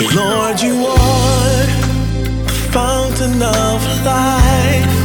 Lord, you are the fountain of life,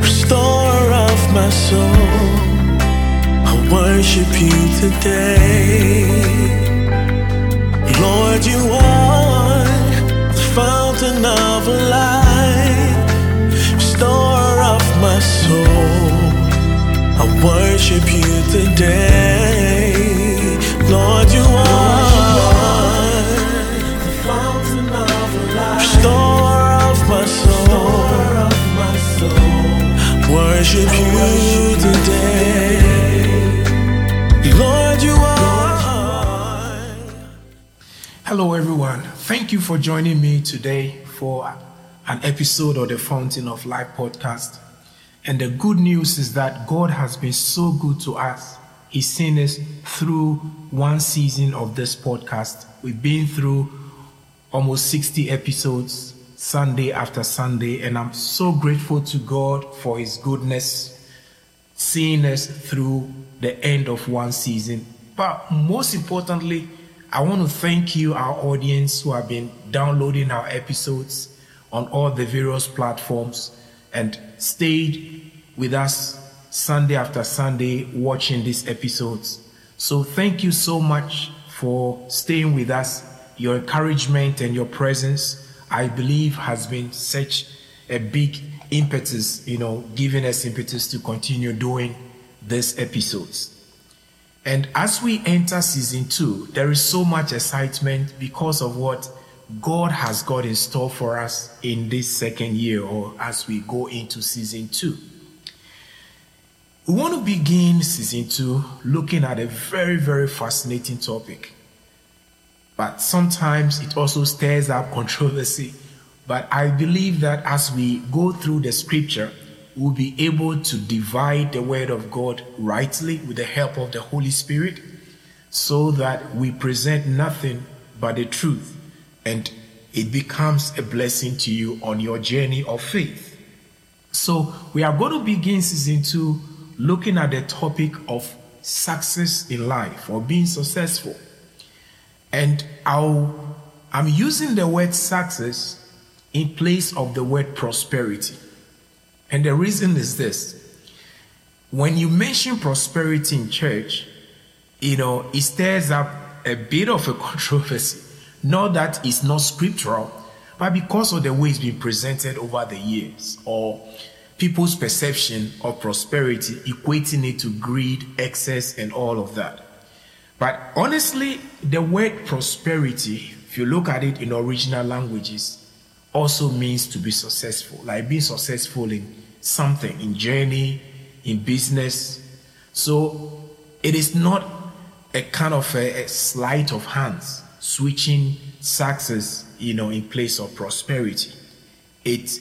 restorer of my soul. I worship you today. Lord, you are the fountain of life, restorer of my soul. I worship you today. Hello, everyone. Thank you for joining me today for an episode of the Fountain of Life podcast. And the good news is that God has been so good to us. He's seen us through one season of this podcast. We've been through almost 60 episodes, Sunday after Sunday, and I'm so grateful to God for His goodness, seeing us through the end of one season. But most importantly, I want to thank you, our audience, who have been downloading our episodes on all the various platforms and stayed with us Sunday after Sunday watching these episodes. So, thank you so much for staying with us. Your encouragement and your presence, I believe, has been such a big impetus, you know, giving us impetus to continue doing these episodes. And as we enter season two, there is so much excitement because of what God has got in store for us in this second year or as we go into season two. We want to begin season two looking at a very, very fascinating topic. But sometimes it also stirs up controversy. But I believe that as we go through the scripture, we'll be able to divide the word of God rightly with the help of the Holy Spirit so that we present nothing but the truth and it becomes a blessing to you on your journey of faith. So, we are going to begin season two looking at the topic of success in life or being successful. And I'll, I'm using the word success in place of the word prosperity. And the reason is this when you mention prosperity in church, you know, it stirs up a bit of a controversy. Not that it's not scriptural, but because of the way it's been presented over the years, or people's perception of prosperity, equating it to greed, excess, and all of that. But honestly, the word prosperity, if you look at it in original languages, also means to be successful, like being successful in something, in journey, in business. So it is not a kind of a, a sleight of hands, switching success, you know, in place of prosperity. It's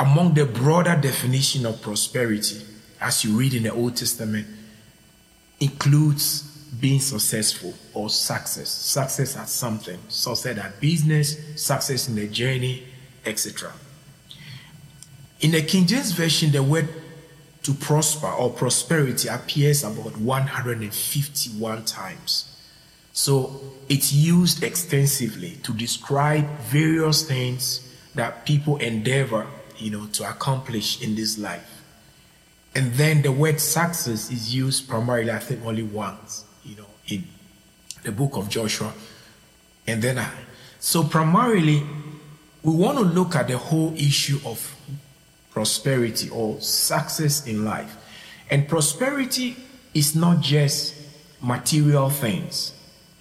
among the broader definition of prosperity, as you read in the Old Testament, includes being successful or success, success at something, success at business, success in the journey, etc. In the King James Version, the word to prosper or prosperity appears about 151 times. So it's used extensively to describe various things that people endeavor, you know, to accomplish in this life. And then the word success is used primarily, I think, only once, you know, in the book of Joshua. And then, I, so primarily, we want to look at the whole issue of prosperity or success in life. And prosperity is not just material things,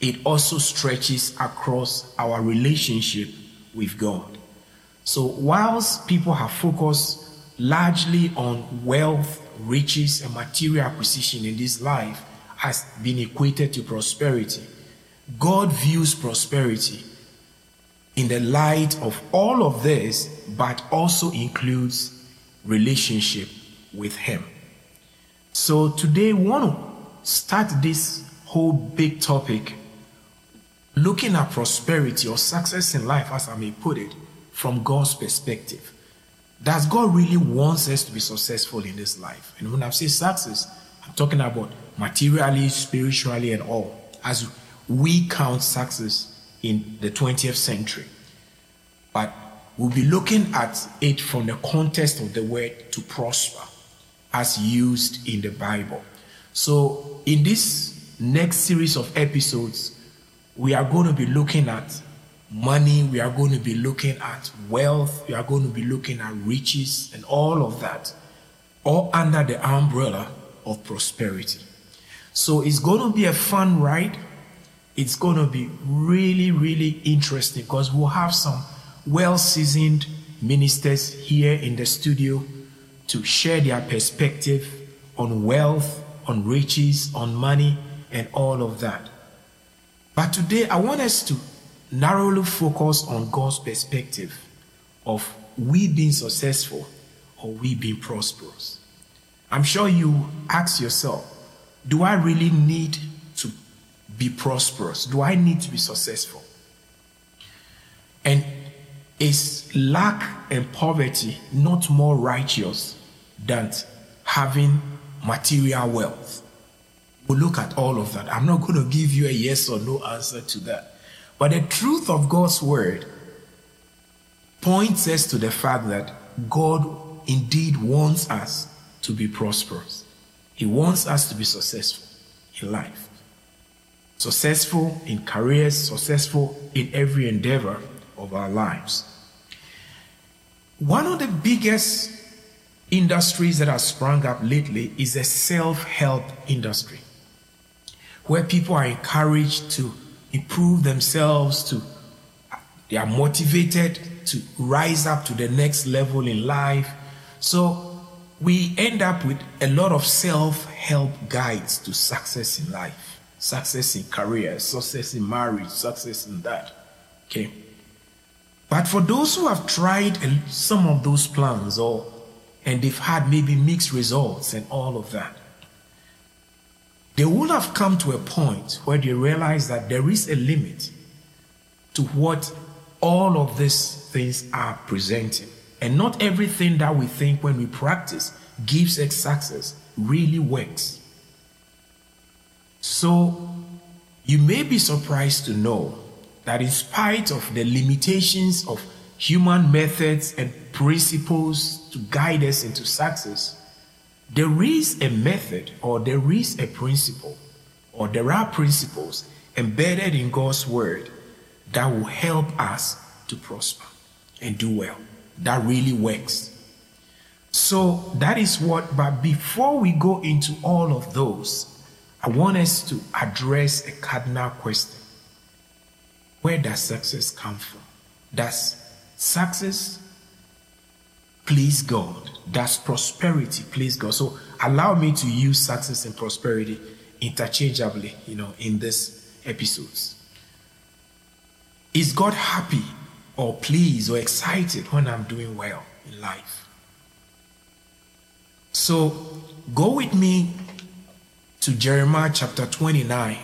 it also stretches across our relationship with God. So, whilst people have focused largely on wealth, riches, and material acquisition in this life has been equated to prosperity, God views prosperity in the light of all of this, but also includes relationship with Him. So today, we want to start this whole big topic looking at prosperity or success in life, as I may put it, from God's perspective. Does God really wants us to be successful in this life? And when I say success, I'm talking about materially, spiritually, and all. As we count success in the 20th century. But we'll be looking at it from the context of the word to prosper as used in the Bible. So, in this next series of episodes, we are going to be looking at money, we are going to be looking at wealth, we are going to be looking at riches and all of that, all under the umbrella of prosperity. So it's going to be a fun ride. It's going to be really, really interesting because we'll have some well seasoned ministers here in the studio to share their perspective on wealth, on riches, on money, and all of that. But today I want us to narrowly focus on God's perspective of we being successful or we being prosperous. I'm sure you ask yourself, do I really need to be prosperous? Do I need to be successful? And is lack and poverty not more righteous than having material wealth? We'll look at all of that. I'm not going to give you a yes or no answer to that. But the truth of God's word points us to the fact that God indeed wants us to be prosperous. He wants us to be successful in life, successful in careers, successful in every endeavor of our lives. One of the biggest industries that have sprung up lately is the self help industry, where people are encouraged to improve themselves, to they are motivated to rise up to the next level in life. So we end up with a lot of self help guides to success in life, success in career, success in marriage, success in that. Okay. But for those who have tried some of those plans or and they've had maybe mixed results and all of that, they will have come to a point where they realize that there is a limit to what all of these things are presenting. And not everything that we think when we practice gives us success really works. So you may be surprised to know that in spite of the limitations of human methods and principles to guide us into success, there is a method or there is a principle or there are principles embedded in God's word that will help us to prosper and do well. That really works. So that is what, but before we go into all of those, I want us to address a cardinal question Where does success come from? Does success please God? Does prosperity please God? So allow me to use success and prosperity interchangeably, you know, in this episodes. Is God happy or pleased or excited when I'm doing well in life? So go with me to Jeremiah chapter 29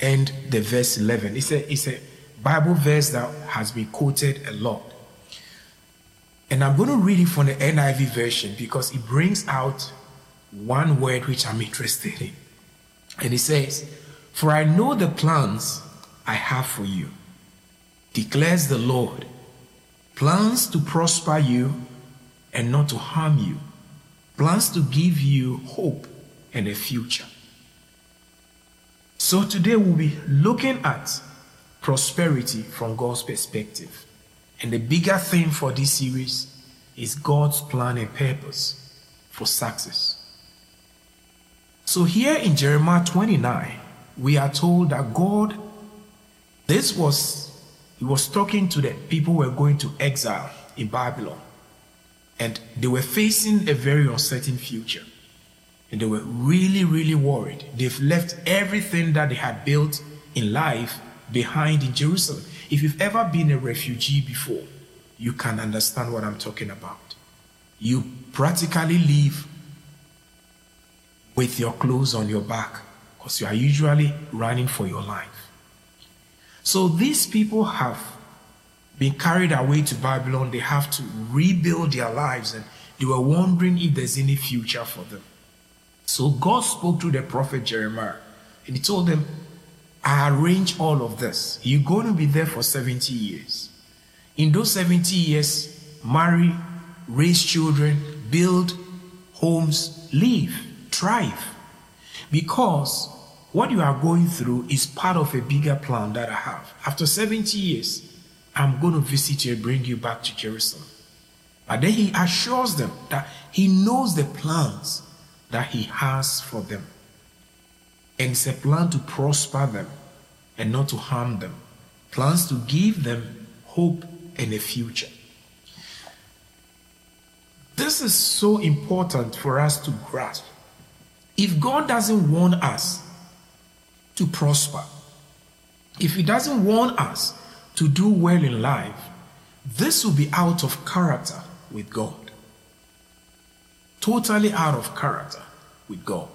and the verse 11. It's a, it's a Bible verse that has been quoted a lot. And I'm going to read it from the NIV version because it brings out one word which I'm interested in. And it says, For I know the plans I have for you, declares the Lord plans to prosper you and not to harm you, plans to give you hope and a future. So today we'll be looking at prosperity from God's perspective. And the bigger thing for this series is God's plan and purpose for success. So here in Jeremiah 29, we are told that God, this was, he was talking to the people who were going to exile in Babylon. And they were facing a very uncertain future. And they were really, really worried. They've left everything that they had built in life behind in Jerusalem. If you've ever been a refugee before, you can understand what I'm talking about. You practically live with your clothes on your back because you are usually running for your life. So these people have been carried away to Babylon. They have to rebuild their lives and they were wondering if there's any future for them. So God spoke to the prophet Jeremiah and he told them, I arrange all of this. You're going to be there for 70 years. In those 70 years, marry, raise children, build homes, live, thrive. Because what you are going through is part of a bigger plan that I have. After 70 years, I'm going to visit you and bring you back to Jerusalem. But then he assures them that he knows the plans that he has for them. And it's a plan to prosper them and not to harm them. Plans to give them hope and a future. This is so important for us to grasp. If God doesn't want us to prosper, if He doesn't want us to do well in life, this will be out of character with God. Totally out of character with God.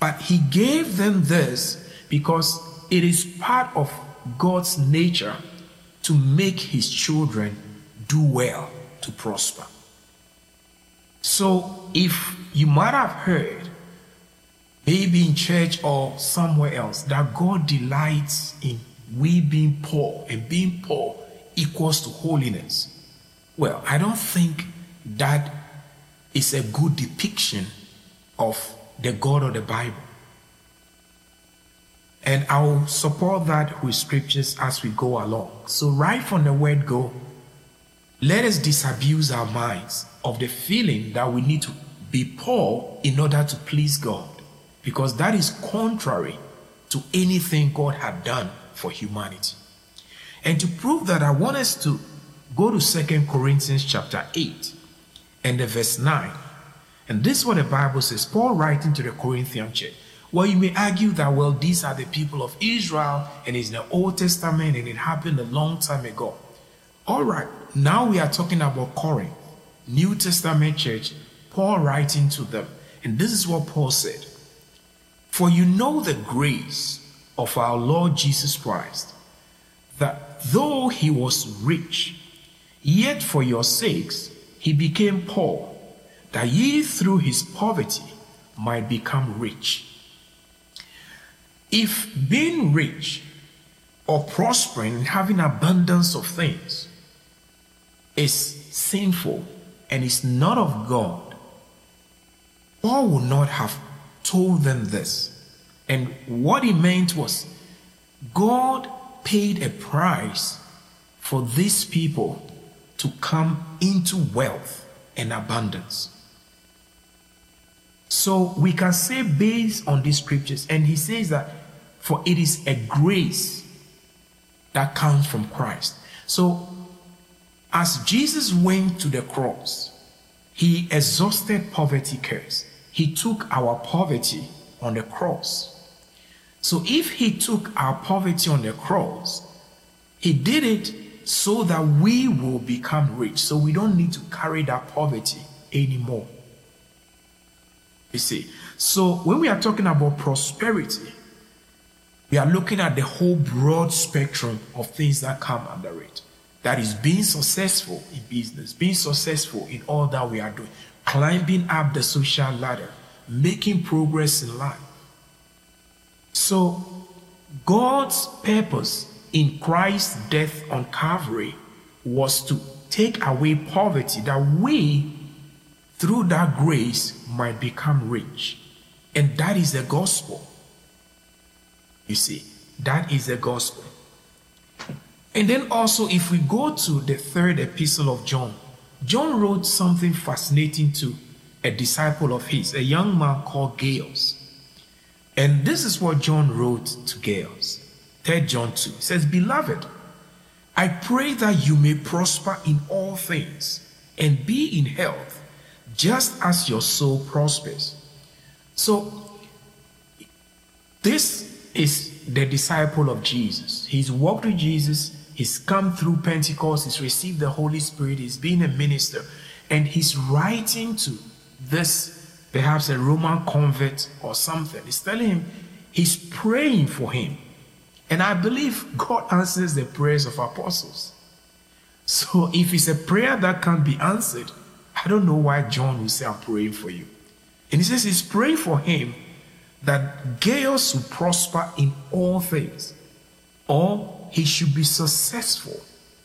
But He gave them this because it is part of God's nature to make His children do well, to prosper. So if you might have heard, maybe in church or somewhere else, that God delights in we being poor and being poor equals to holiness. Well, I don't think that is a good depiction of the God of the Bible. And I'll support that with scriptures as we go along. So, right from the word go, let us disabuse our minds of the feeling that we need to be poor in order to please God, because that is contrary to anything God had done for humanity. And to prove that, I want us to go to Second Corinthians chapter 8 and the verse 9. And this is what the Bible says. Paul writing to the Corinthian church. Well, you may argue that, well, these are the people of Israel and it's in the Old Testament and it happened a long time ago. All right, now we are talking about Corinth, New Testament church, Paul writing to them. And this is what Paul said For you know the grace of our Lord Jesus Christ, that though he was rich, yet for your sakes he became poor, that ye through his poverty might become rich. If being rich or prospering and having abundance of things is sinful and is not of God, Paul would not have told them this. And what he meant was God paid a price for these people to come into wealth and abundance. So we can say, based on these scriptures, and he says that for it is a grace that comes from Christ. So as Jesus went to the cross, he exhausted poverty curse. He took our poverty on the cross. So if he took our poverty on the cross, he did it so that we will become rich. So we don't need to carry that poverty anymore. You see, so when we are talking about prosperity, we are looking at the whole broad spectrum of things that come under it. That is being successful in business, being successful in all that we are doing, climbing up the social ladder, making progress in life. So, God's purpose in Christ's death on Calvary was to take away poverty, that we, through that grace, might become rich. And that is the gospel. You see, that is the gospel. And then also, if we go to the third epistle of John, John wrote something fascinating to a disciple of his, a young man called Gaius. And this is what John wrote to Gaius. 3 John 2 says, Beloved, I pray that you may prosper in all things and be in health, just as your soul prospers. So, this is the disciple of Jesus. He's walked with Jesus, he's come through Pentecost, he's received the Holy Spirit, he's been a minister, and he's writing to this, perhaps a Roman convert or something. He's telling him, he's praying for him. And I believe God answers the prayers of apostles. So if it's a prayer that can't be answered, I don't know why John will say, I'm praying for you. And he says he's praying for him that Gaius will prosper in all things, or he should be successful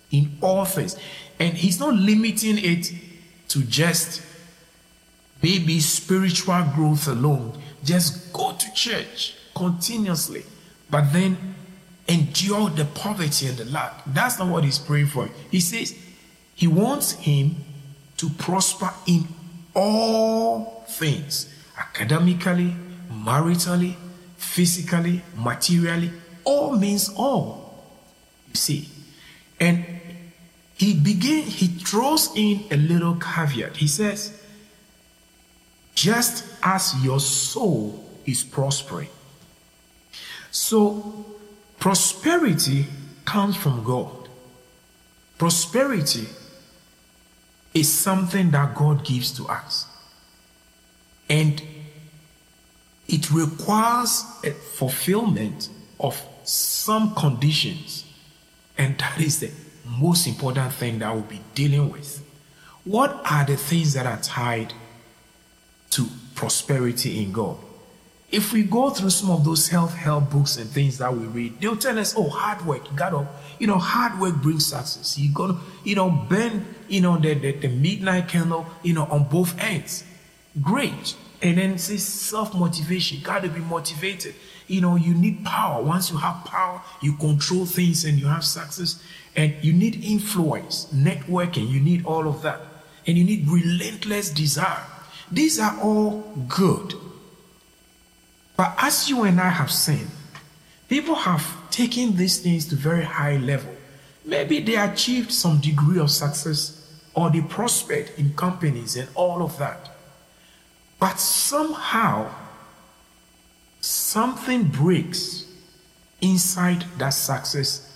in all things. And he's not limiting it to just maybe spiritual growth alone. Just go to church continuously, but then endure the poverty and the lack. That's not what he's praying for. He says he wants him to prosper in all things academically, maritally, physically, materially. All means all. You see. And he begin he throws in a little caveat. He says, just as your soul is prospering. So prosperity comes from God. Prosperity is something that God gives to us. And it requires a fulfillment of some conditions. And that is the most important thing that we'll be dealing with. What are the things that are tied to prosperity in God? If we go through some of those self-help books and things that we read, they'll tell us, oh, hard work, you gotta, oh, you know, hard work brings success. You gotta, you know, burn, you know, the, the, the midnight candle, you know, on both ends. Great. And then it says self-motivation. Gotta be motivated. You know, you need power. Once you have power, you control things and you have success. And you need influence, networking, you need all of that. And you need relentless desire. These are all good. But as you and I have seen, people have taken these things to very high level. Maybe they achieved some degree of success or they prospered in companies and all of that. But somehow, something breaks inside that success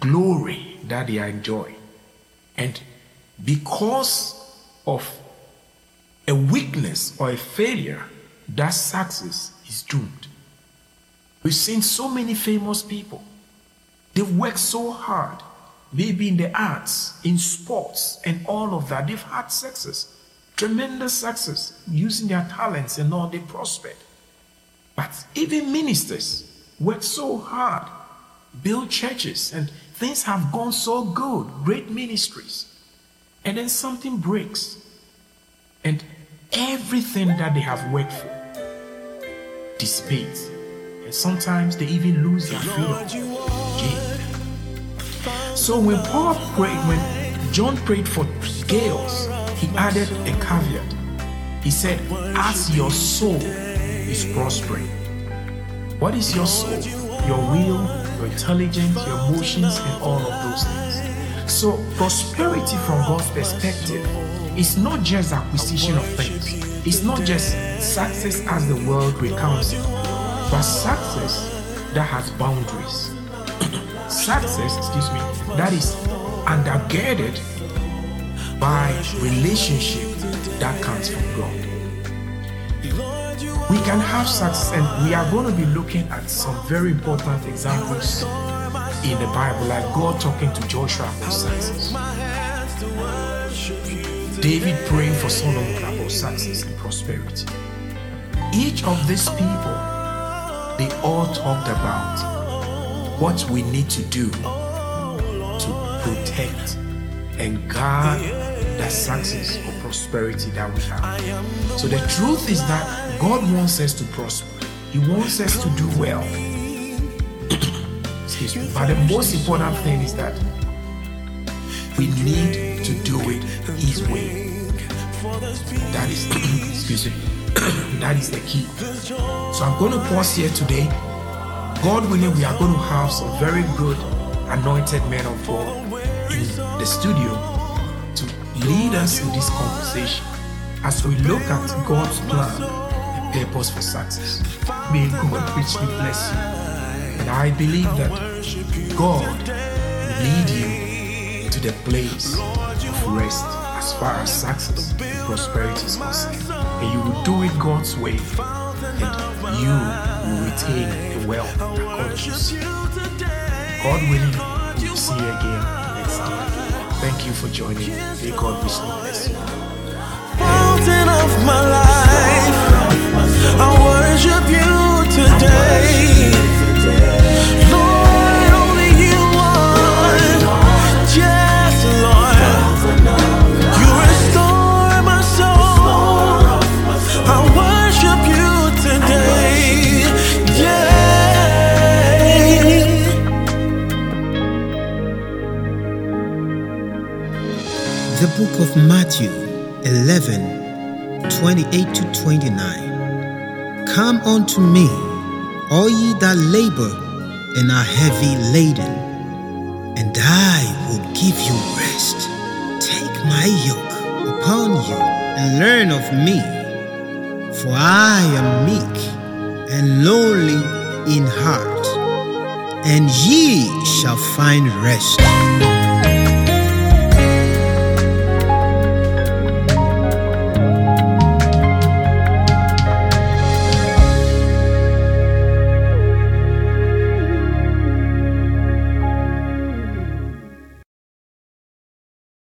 glory that they enjoy. And because of a weakness or a failure, that success is doomed. We've seen so many famous people. They've worked so hard, maybe in the arts, in sports, and all of that. They've had success, tremendous success, using their talents and all, they prospered. But even ministers work so hard, build churches, and things have gone so good, great ministries. And then something breaks, and everything that they have worked for dissipates. And sometimes they even lose their freedom. So when Paul prayed, when John prayed for Gaius, he added a caveat. He said, As your soul is prospering. What is your soul? Your will, your intelligence, your emotions, and all of those things. So, prosperity from God's perspective is not just acquisition of things, it's not just success as the world recounts it, but success that has boundaries. success, excuse me, that is undergirded by relationship that comes from God. We can have success, and we are going to be looking at some very important examples in the Bible, like God talking to Joshua about success. David praying for Solomon about success and prosperity. Each of these people, they all talked about what we need to do to protect and guard the success or prosperity that we have. So the truth is that God wants us to prosper. He wants us to do well. Excuse me. But the most important thing is that we need to do it His way. That is, excuse me, that is the key. So I'm going to pause here today. God willing, we are going to have some very good anointed men of God in the studio to lead us in this conversation as we look at God's plan and purpose for success. May God richly bless you. And I believe that God will lead you to the place of rest as far as success and prosperity is concerned. And you will do it God's way, and you will retain the wealth that God gives you. God willing, we will see you again. Thank you for joining. May God bless you. The book of Matthew 11 28 to 29. Come unto me, all ye that labor and are heavy laden, and I will give you rest. Take my yoke upon you and learn of me, for I am meek and lowly in heart, and ye shall find rest